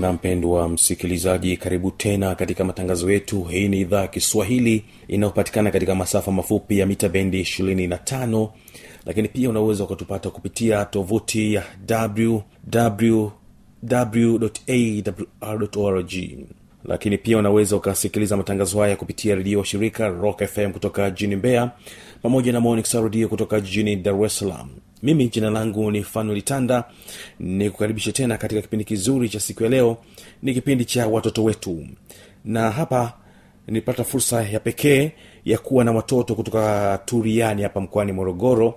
na mpendwa msikilizaji karibu tena katika matangazo yetu. Hii ni idhaa ya kiswahili inayopatikana katika masafa mafupi ya mita bendi 25 lakini pia unaweza ukatupata kupitia tovuti ya www.awr.org lakini pia unaweza ukasikiliza matangazo haya kupitia redio wa shirika rock fm kutoka jijini mbeya pamoja na monix redio kutoka jijini dar es salaam mimi jina langu ni fanulitanda nikukaribishe tena katika kipindi kizuri cha siku ya leo ni kipindi cha watoto wetu. Na hapa nilipata fursa ya pekee ya kuwa na watoto kutoka turiani hapa mkoani morogoro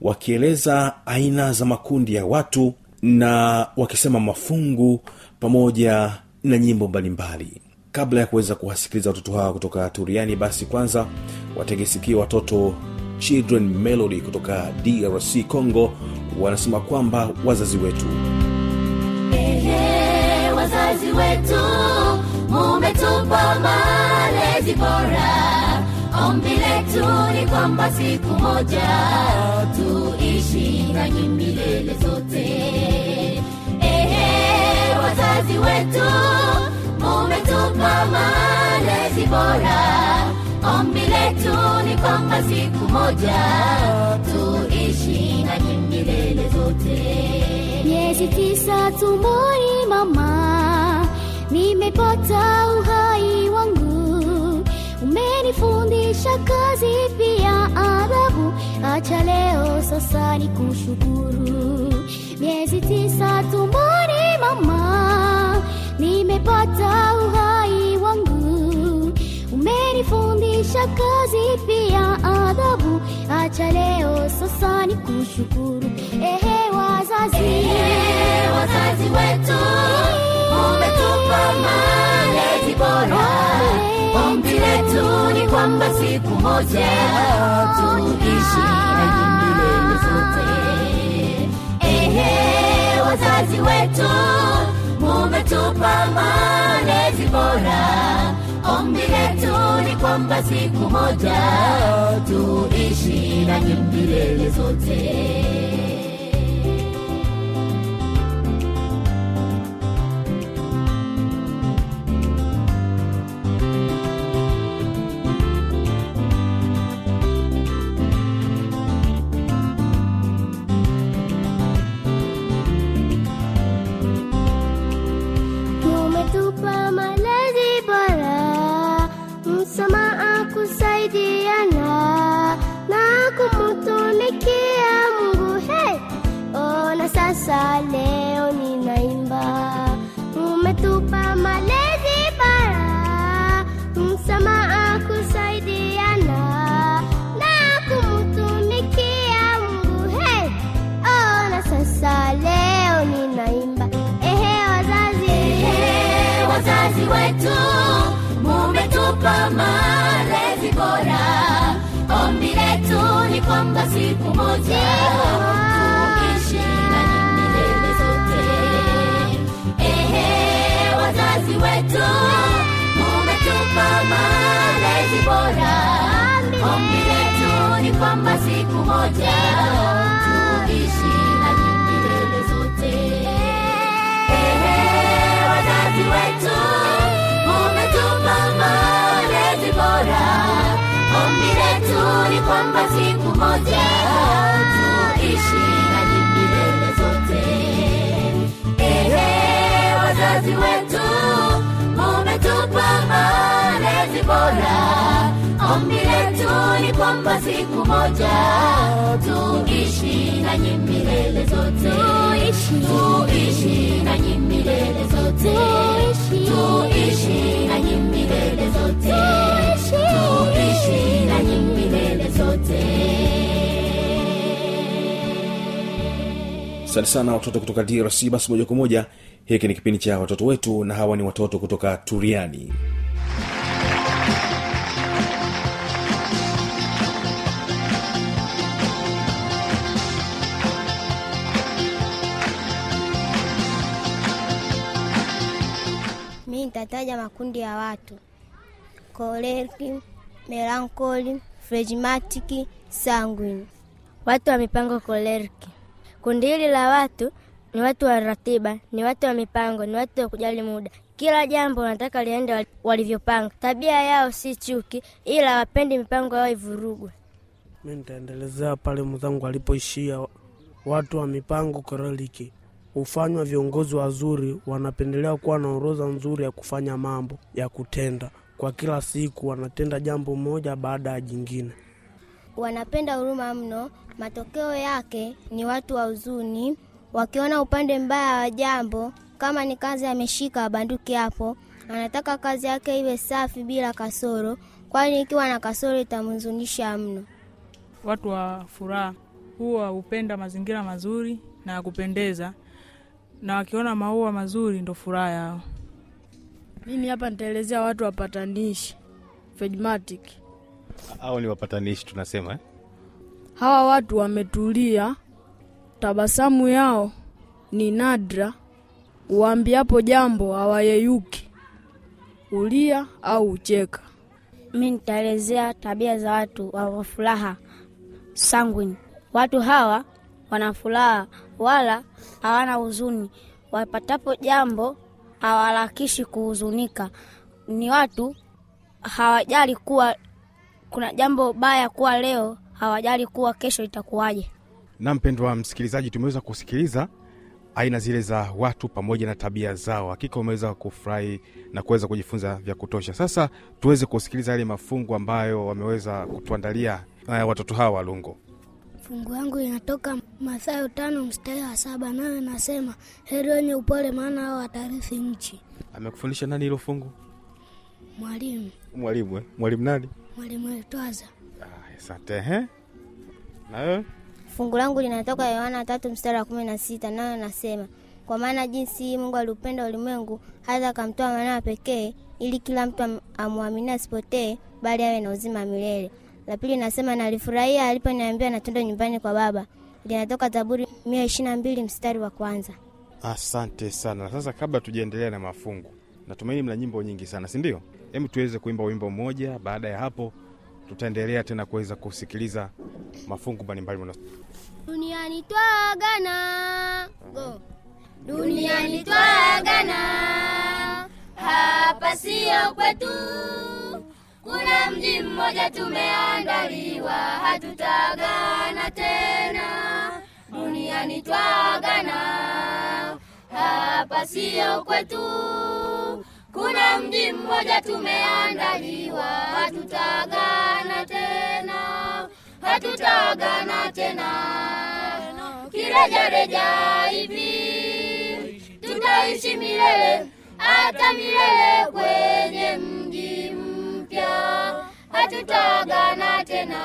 wakieleza aina za makundi ya watu na wakisema mafungu pamoja na nyimbo mbalimbali. Kabla ya kuweza kuwasikiliza watoto hawa kutoka turiani basi kwanza wategesikie watoto children melody kutoka drc congo wanasema kwamba wazazi wetu. Ehe, wazazi wetu mumetupa malezi bora. Ombi letu ni kwamba siku moja tuishi nanyi milele zote. Ehe, wazazi wetu mumetupa malezi bora ombi letu ni kwamba siku moja tuishi nanyi milele zote. Miezi tisa tumboni mama. Nimepata uhai wangu. Umenifundisha kazi pia adabu acha leo sasa ni kushukuru. Miezi tisa tumboni mama. Nimepata uhai wangu. Umenifundisha kazi pia adhabu. acha leo sasa ni kushukuru. Ehe wazazi. Ehe, wazazi wetu. Umetupa malezi bora. Ombi letu ni kwamba siku moja tuishi zote. Ehe, wazazi wetu. Mumetupa malezi bora ombi letu ni kwamba siku moja tuishi nanyi milele zote kwamba siku moja tuishi na milele zote. Ehe, wazazi wetu umetupa malezi bora, ombi letu ni kwamba siku moja tuishi na milele zote. Ehe, wazazi wetu umetupa malezi bora mume siku moja tuishi nanyi milele zote. Tuishi. Nanyi milele zote. Tuishi. Nanyi milele zote. Tuishi. Nanyi milele zote. Asante sana watoto kutoka drc basi moja kwa moja hiki ni kipindi cha watoto wetu na hawa ni watoto kutoka turiani nitataja makundi ya watu. Koleriki melankoli flegmatiki, sanguini. watu wa mipango koleriki kundi hili la watu ni watu wa ratiba ni watu wa mipango ni watu wa kujali muda. Kila jambo wanataka liende walivyopanga. Tabia yao si chuki ila wapendi mipango yao ivurugwe. Mi nitaendelezea pale mwenzangu alipoishia. Watu wa mipango koreliki hufanywa viongozi wazuri, wanapendelea kuwa na orodha nzuri ya kufanya mambo ya kutenda kwa kila siku, wanatenda jambo moja baada ya jingine. wanapenda huruma mno. Matokeo yake ni watu wa huzuni, wakiona upande mbaya wa jambo. Kama ni kazi ameshika wabanduki hapo, anataka kazi yake iwe safi bila kasoro, kwani ikiwa na kasoro itamhuzunisha mno. Watu wa furaha huwa hupenda mazingira mazuri na ya kupendeza, na wakiona maua mazuri ndo furaha yao. Mimi hapa nitaelezea watu wapatanishi phlegmatic. au ni wapatanishi tunasema eh? Hawa watu wametulia, tabasamu yao ni nadra, uambiapo jambo hawayeyuki, ulia au ucheka. Mi nitaelezea tabia za watu wa furaha sanguine. Watu hawa wana furaha wala hawana huzuni, wapatapo jambo hawaharakishi kuhuzunika. Ni watu hawajali kuwa kuna jambo baya kuwa leo, hawajali kuwa kesho itakuwaje. na mpendwa msikilizaji tumeweza kusikiliza aina zile za watu pamoja na tabia zao hakika umeweza kufurahi na kuweza kujifunza vya kutosha sasa tuweze kusikiliza yale mafungu ambayo wameweza kutuandalia uh, watoto hawa walungo Fungu yangu inatoka Mathayo tano mstari wa saba nayo nasema, heri wenye upole, maana hao watarithi nchi. amekufundisha nani hilo fungu Mwalimu mwalimu eh? mwalimu nani mwalimu Eltwaza. Ah, asante eh? na wewe Fungu langu linatoka Yohana tatu mstari wa kumi na sita nayo nasema, kwa maana jinsi hii Mungu aliupenda ulimwengu hata akamtoa mwanawe pekee, ili kila mtu am- amwamini asipotee, bali awe na uzima milele. La pili nasema, nalifurahia aliponiambia natunda nyumbani kwa Baba. Linatoka Zaburi mia ishirini na mbili mstari wa kwanza. asante sana sasa kabla tujaendelea na mafungu natumaini mna nyimbo nyingi sana si ndio hebu tuweze kuimba wimbo mmoja baada ya hapo tutaendelea tena kuweza kusikiliza mafungu mbalimbali Duniani twagana go. Duniani twagana, hapa sio kwetu kuna mji mmoja tumeandaliwa hatutagana tena. Duniani twagana hapa siyo kwetu. Kuna mji mmoja tumeandaliwa hatutagana tena. Hatutagana tena. Kirejareja hivi tutaishi milele hata milele kwenye mji hatutagana tena.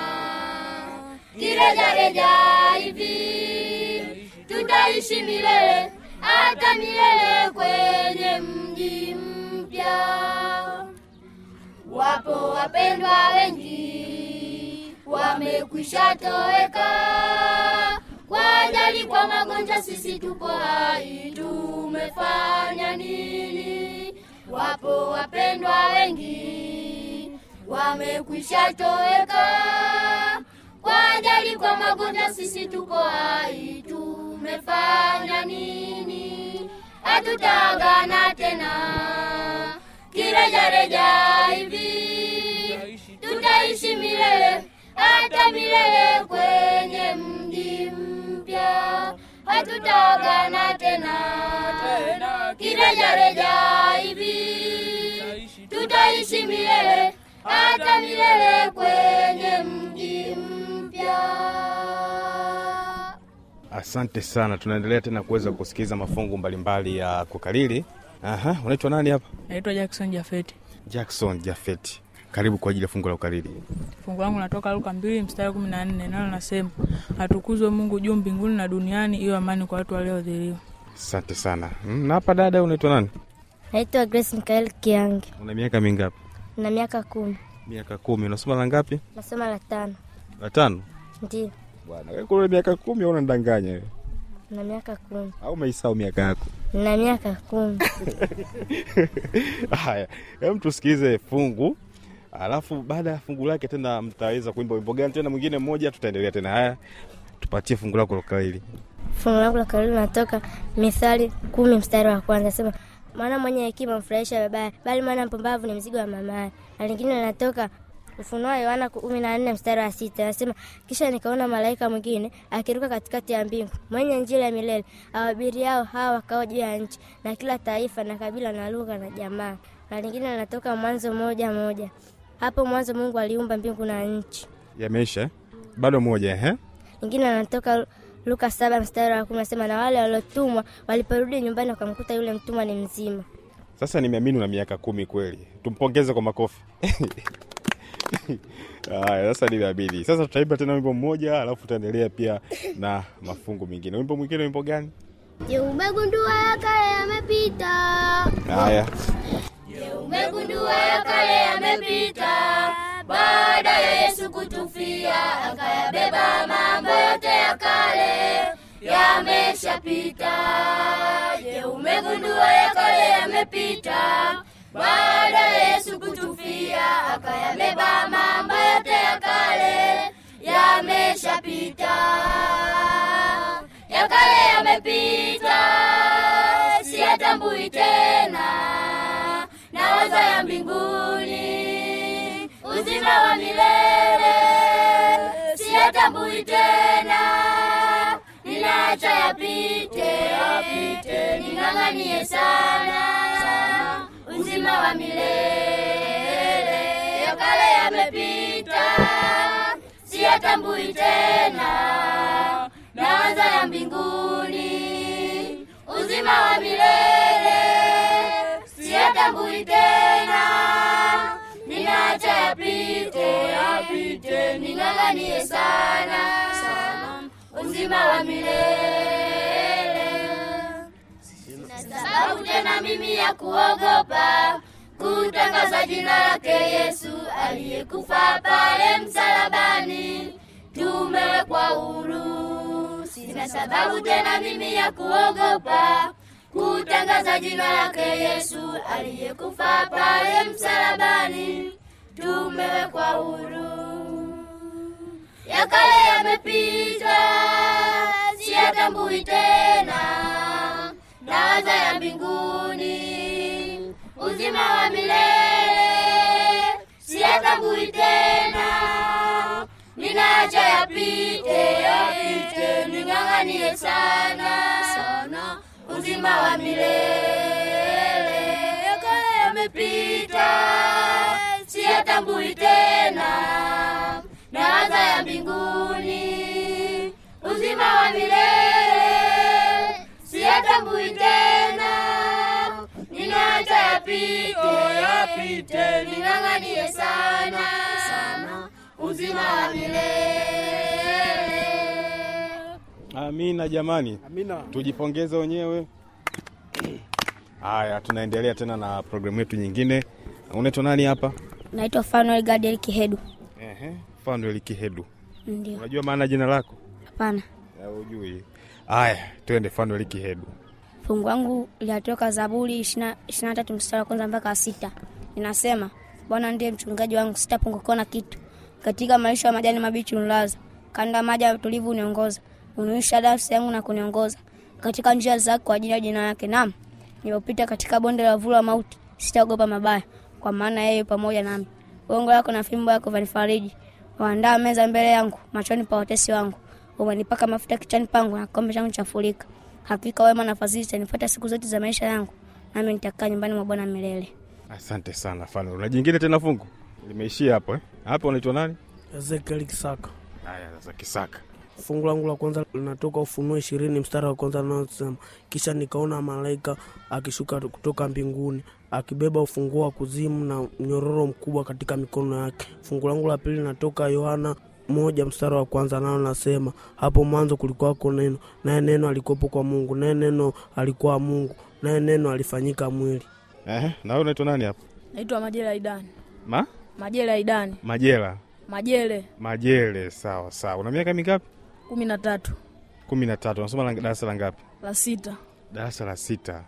Kirejareja hivi tutaishi milele hata milele kwenye mji mpya. Wapo wapendwa wengi wamekwisha toweka. Kwa ajali kwa magonjwa sisi tupo hai tumefanya nini? Wapo wapendwa wengi wamekwisha toweka. Kwa ajali kwa magonjwa sisi tuko hai. Tumefanya nini? Hatutagana tena. Kirejareja hivi. Tutaishi milele hata milele kwenye mji mpya. Hatutaagana tena. Kirejareja hivi. Tutaishi milele hata milele kwenye mji mpya. Asante sana. Tunaendelea tena kuweza kusikiliza mafungu mbalimbali ya kukalili. Aha, unaitwa nani hapa? Naitwa jackson jafeti. Jackson jafeti. Karibu kwa ajili ya fungu la ukariri fungu langu natoka luka mbili mstari kumi na nne nalo nasema atukuzwe mungu juu mbinguni na duniani iwe amani kwa watu waliodhiliwa. asante sana. Mm, na hapa dada unaitwa nani? Naitwa Grace Mikael Kiangi, una miaka mingapi? Na miaka kumi, miaka kumi. Unasoma la ngapi? Nasoma la tano. la tano? Ndio, bwana wewe kule miaka kumi au unanidanganya wewe? Na miaka kumi, au umeisahau miaka yako? Na miaka kumi. haya hem tusikilize fungu alafu baada ya fungu lake tena mtaweza kuimba wimbo gani? Tena mwingine mmoja tutaendelea tena. Haya tupatie fungu lako la ukariri Fungu langu la karibu natoka Mithali kumi mstari wa kwanza, sema mwana mwenye hekima mfurahisha babaye, bali mwana mpumbavu ni mzigo wa mamaye. Na lingine linatoka Ufunuo Yohana kumi na nne mstari wa sita anasema, kisha nikaona malaika mwingine akiruka katikati ya mbingu, mwenye Injili ya milele awabiriao hawa wakao juu ya nchi, na kila taifa na kabila na lugha na jamaa. Na lingine linatoka Mwanzo moja moja, hapo mwanzo Mungu aliumba mbingu na nchi. yameisha eh? bado moja Ehe, Lingine linatoka Luka saba mstari wa kumi nasema, na wale waliotumwa waliporudi nyumbani wakamkuta yule mtumwa ni mzima. sasa nimeamini una miaka kumi kweli. Tumpongeze kwa makofi. Haya sasa nimeamini sasa tutaimba tena wimbo mmoja alafu tutaendelea pia na mafungu mengine. Wimbo mwingine wimbo gani? Je, umegundua ya kale yamepita? haya. Umegundua ya kale yamepita, baada ya Yesu kutufia, akayabeba mambo yote ya kale yameshapita. Je, umegundua ya kale yamepita, baada ya Yesu kutufia, akayabeba mambo yote ya kale yameshapita. Ya kale yamepita, siyatambui tena nawaza ya mbinguni, uzima wa milele siyatambui tena, ninaacha yapite, ning'ang'anie sana. Uzima wa milele. Ya kale yamepita, siyatambui tena, nawaza ya mbinguni, uzima wa milele siyatambui tena, ninaacha yapite, yapite, ning'ang'anie sana sana uzima wa milele. Sababu tena mimi ya kuogopa kutangaza jina lake Yesu aliyekufa pale msalabani, tumewekwa huru. Sina sababu tena mimi ya kuogopa kutangaza jina lake Yesu aliyekufa pale msalabani, tumewekwa huru. Ya kale yamepita, siyatambui tena, nawaza ya mbinguni, uzima wa milele siyatambui tena, ninaacha yapite, yapite, ning'ang'anie sana sana uzima wa milele. Ya kale yamepita, siyatambui tena, nawaza ya mbinguni, uzima wa milele. Siyatambui tena, ninaacha yapite, yapite, ning'ang'anie sana sana. Uzima wa milele. amina jamani. Amina. tujipongeze wenyewe. Haya tunaendelea tena na programu yetu nyingine. Unaitwa nani hapa Naitwa Fanuel Gadiel Kihedu. Ehe, fanuel kihedu Ndio, unajua maana jina lako hapana. Ya, ujui haya twende fanuel kihedu Fungu wangu linatoka Zaburi ishirini na tatu mstari wa kwanza mpaka sita. Inasema, Bwana ndiye mchungaji wangu, sitapungukiwa na kitu. Katika malisho ya majani mabichi unilaza, kanda maji ya utulivu uniongoza. Uniisha nafsi yangu na kuniongoza katika njia zake kwa ajili ya jina lake. Naam, nilipopita katika bonde la uvuli wa mauti, sitaogopa mabaya, kwa maana yeye pamoja nami. Gongo lako na fimbo yako vanifariji. Waandaa meza mbele yangu machoni pa watesi wangu. Umenipaka mafuta kichwani pangu na kikombe changu chafurika. Hakika wema na fadhili zitanifuata siku zote za maisha yangu, nami nitakaa nyumbani mwa Bwana milele. asante sana Fano. Una jingine tena fungu limeishia hapo eh? hapo unaitwa nani Ezekiel Kisaka. haya sasa kisaka fungu langu la kwanza linatoka ufunuo ishirini mstari wa kwanza naosema kisha nikaona malaika akishuka kutoka mbinguni akibeba ufunguo wa kuzimu na mnyororo mkubwa katika mikono yake. Fungu langu la pili linatoka yohana moja mstari wa kwanza nao nasema hapo mwanzo kulikuwako neno naye neno alikuwepo kwa mungu naye neno alikuwa mungu naye neno alifanyika mwili. Eh, na wewe unaitwa nani hapo? Naitwa majela idani. Ma? Majela idani. Majela. Majele. Majele sawa sawa. Una miaka mingapi? Kumi na tatu. Kumi na tatu. Unasoma la- darasa la ngapi? La sita. Darasa la sita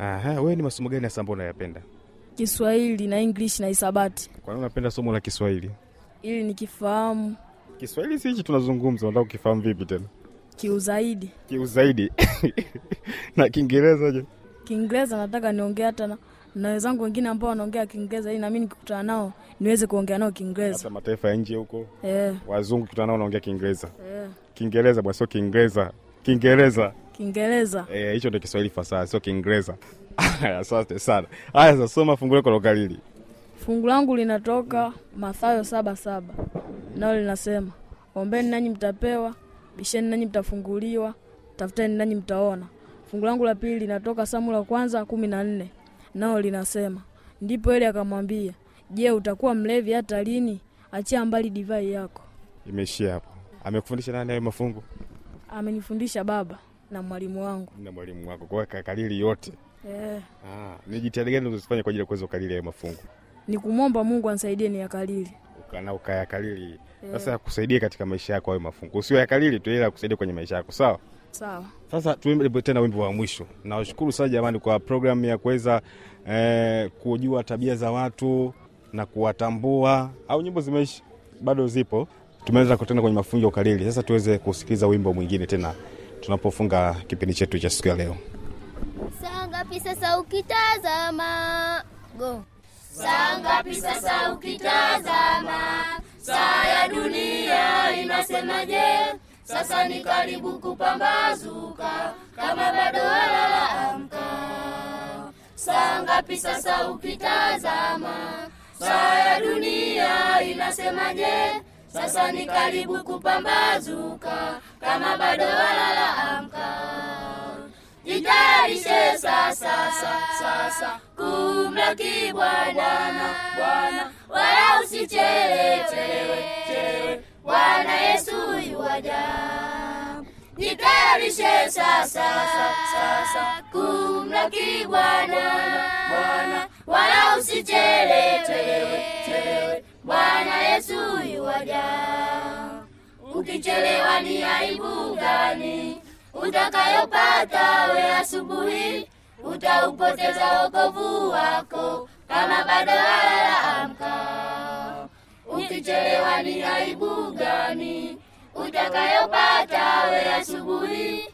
Aha, wewe ni masomo gani hasa ambayo unayapenda? Kiswahili na english na hisabati. Kwa nini unapenda somo la kiswahili? Ili nikifahamu. Kiswahili si hichi tunazungumza unataka kukifahamu vipi tena? Kiuzaidi. Kiuzaidi. Na kiingereza je? Kiingereza nataka niongee hata na, na wenzangu wengine ambao wanaongea kiingereza ili nami nikikutana nao niweze kuongea nao kiingereza. Hata mataifa ya nje huko. Eh, wazungu kitana nao wanaongea kiingereza. Eh, kiingereza bwana sio kiingereza. Kiingereza kiingereza. Eh, hicho ndio kiswahili fasaha sio kiingereza. Asante sana. Haya sasa soma fungu lako la ukalili fungu langu linatoka mathayo saba saba. Nalo linasema ombeni nanyi mtapewa bisheni nanyi mtafunguliwa tafuteni nanyi mtaona. Fungu langu la pili linatoka samu la kwanza kumi na nne. Nao linasema ndipo eli akamwambia je utakuwa mlevi hata lini? Achia mbali divai yako. Imeishia hapo. Amekufundisha nani hayo mafungu? Amenifundisha baba na mwalimu wangu. Na mwalimu wako. Kwa kakalili yote. Eh, ah, ni jitihada gani unazofanya kwa ajili ya kuweza kukalili hayo mafungu? Ni kumwomba mungu anisaidie ni yakalili ukana ukayakalili. Sasa yakusaidie katika maisha yako hayo mafungu. Usio yakalili tu ila yakusaidie kwenye maisha yako. Sawa? Sawa. Sasa tuimbe tena wimbo wa mwisho. Nawashukuru sana jamani kwa programu ya kuweza eh, kujua tabia za watu na kuwatambua. Au nyimbo zimeisha? Bado zipo. Tumeweza kutenda kwenye mafunzo ya ukalili. Sasa tuweze kusikiliza wimbo mwingine tena tunapofunga kipindi chetu cha siku ya leo. Saa ngapi sasa ukitazama. Go. Saa ngapi sasa ukitazama. Saa ya dunia inasemaje? Sasa ni karibu kupambazuka Kama bado walala amka. Saa ngapi sasa ukitazama. Saa ya dunia inasemaje Sasa ni karibu kupambazuka Kama bado walala amka. Jitayarishe sasa sasa kumlaki Bwana wala usichelewe. Bwana Yesu yuwaja. Jitayarishe sasa sasa kumlaki Bwana, wala usichelewe Ukichelewa ni aibu gani utakayopata we asubuhi? Utaupoteza wokovu wako kama bado halaamka. Ukichelewa ni aibu gani utakayopata we asubuhi?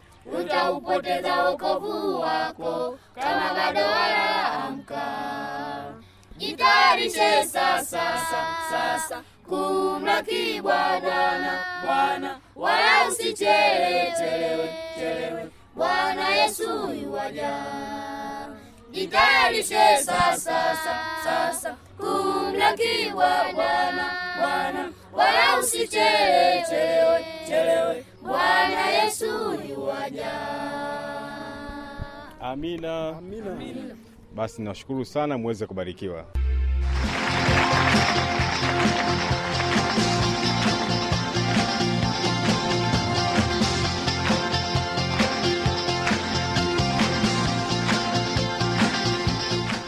Utaupoteza wokovu wako kama bado halaamka. Jitayarishe sasa sasa kumlaki Bwana Bwana, wala usichelewe chelewe chelewe, Bwana Yesu yuwaja. Jitayarishe sasa sasa kumlaki Bwana Bwana, wala usichelewe chelewe chelewe, Bwana Yesu yuwaja. amina, amina. basi nashukuru sana muweze kubarikiwa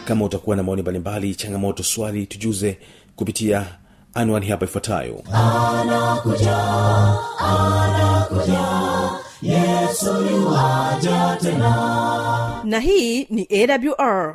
kama utakuwa na maoni mbalimbali changamoto swali tujuze kupitia anwani hapa ifuatayo. Anakuja anakuja yesu yuwaja tena. Na hii ni awr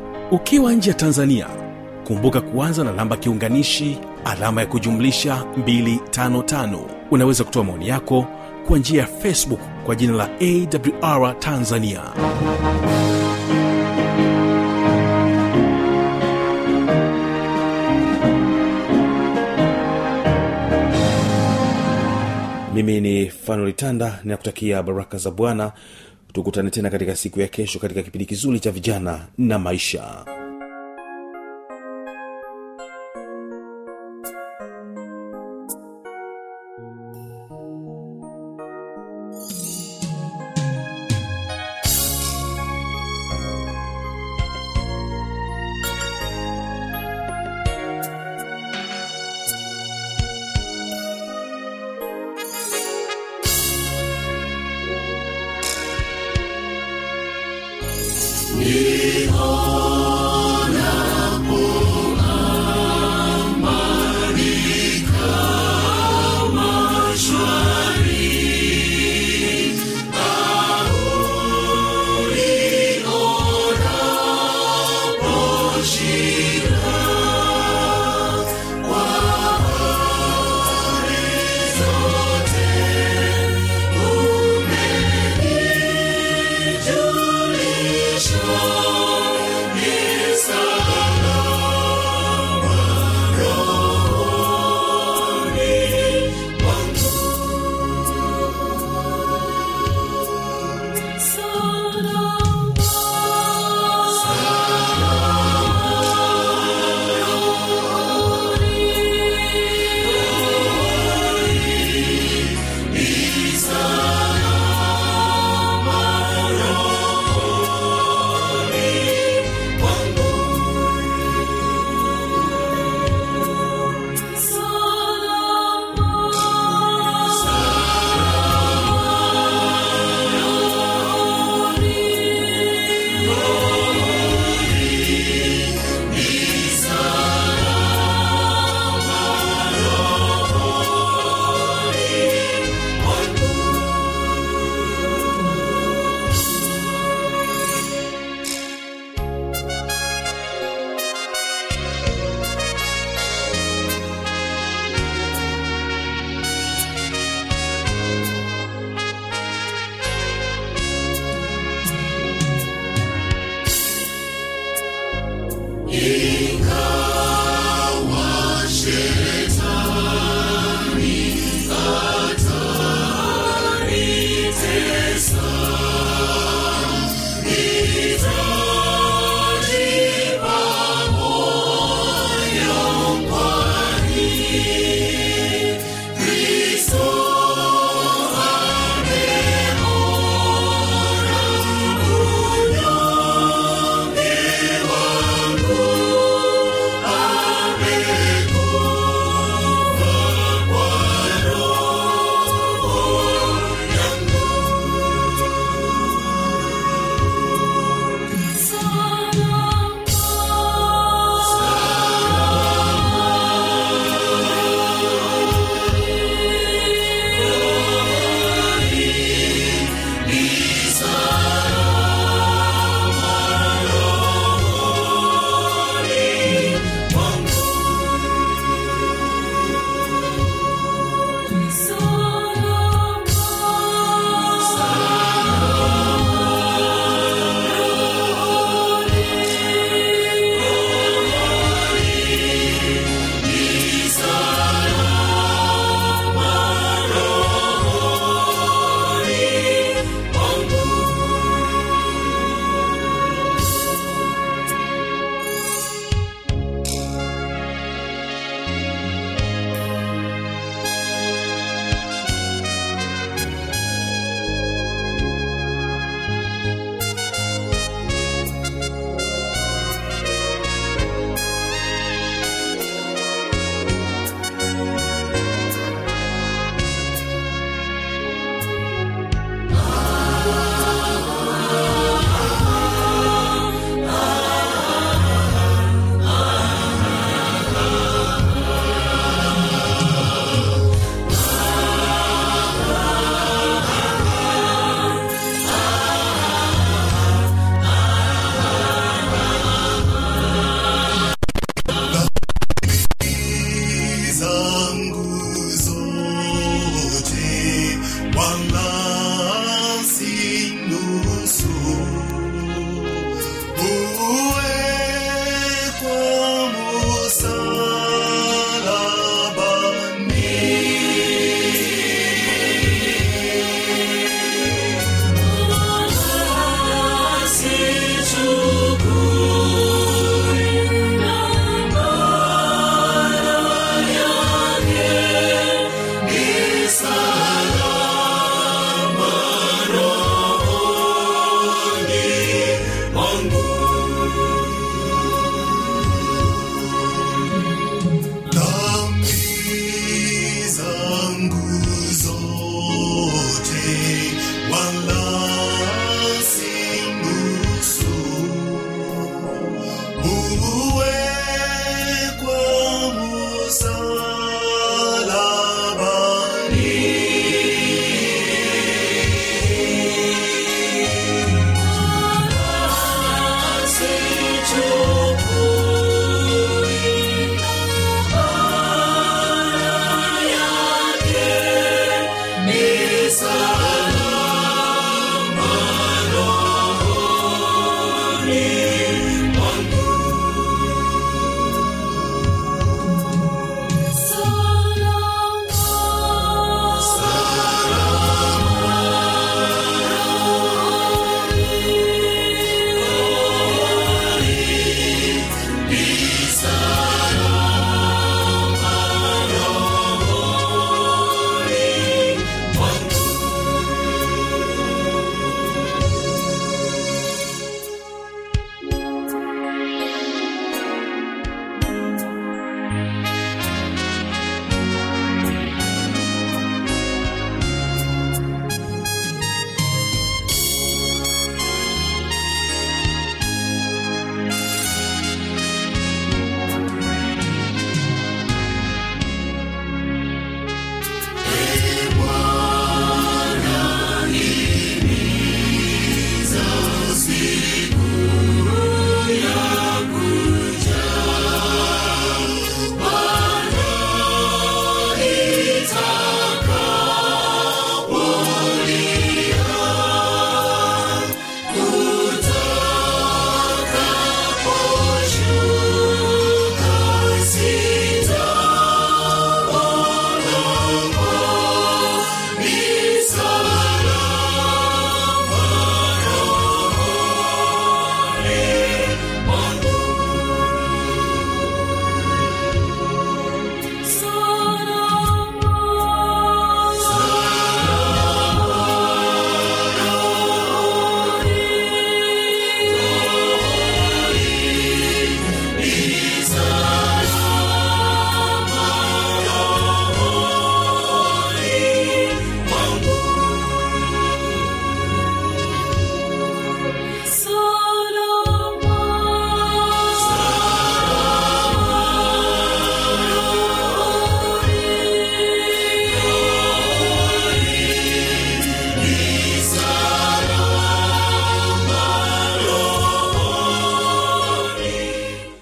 ukiwa nje ya tanzania kumbuka kuanza na namba kiunganishi alama ya kujumlisha 255 unaweza kutoa maoni yako kwa njia ya facebook kwa jina la awr tanzania. Mimi ni fanuel tanda ninakutakia baraka za bwana tukutane tena katika siku ya kesho katika kipindi kizuri cha vijana na maisha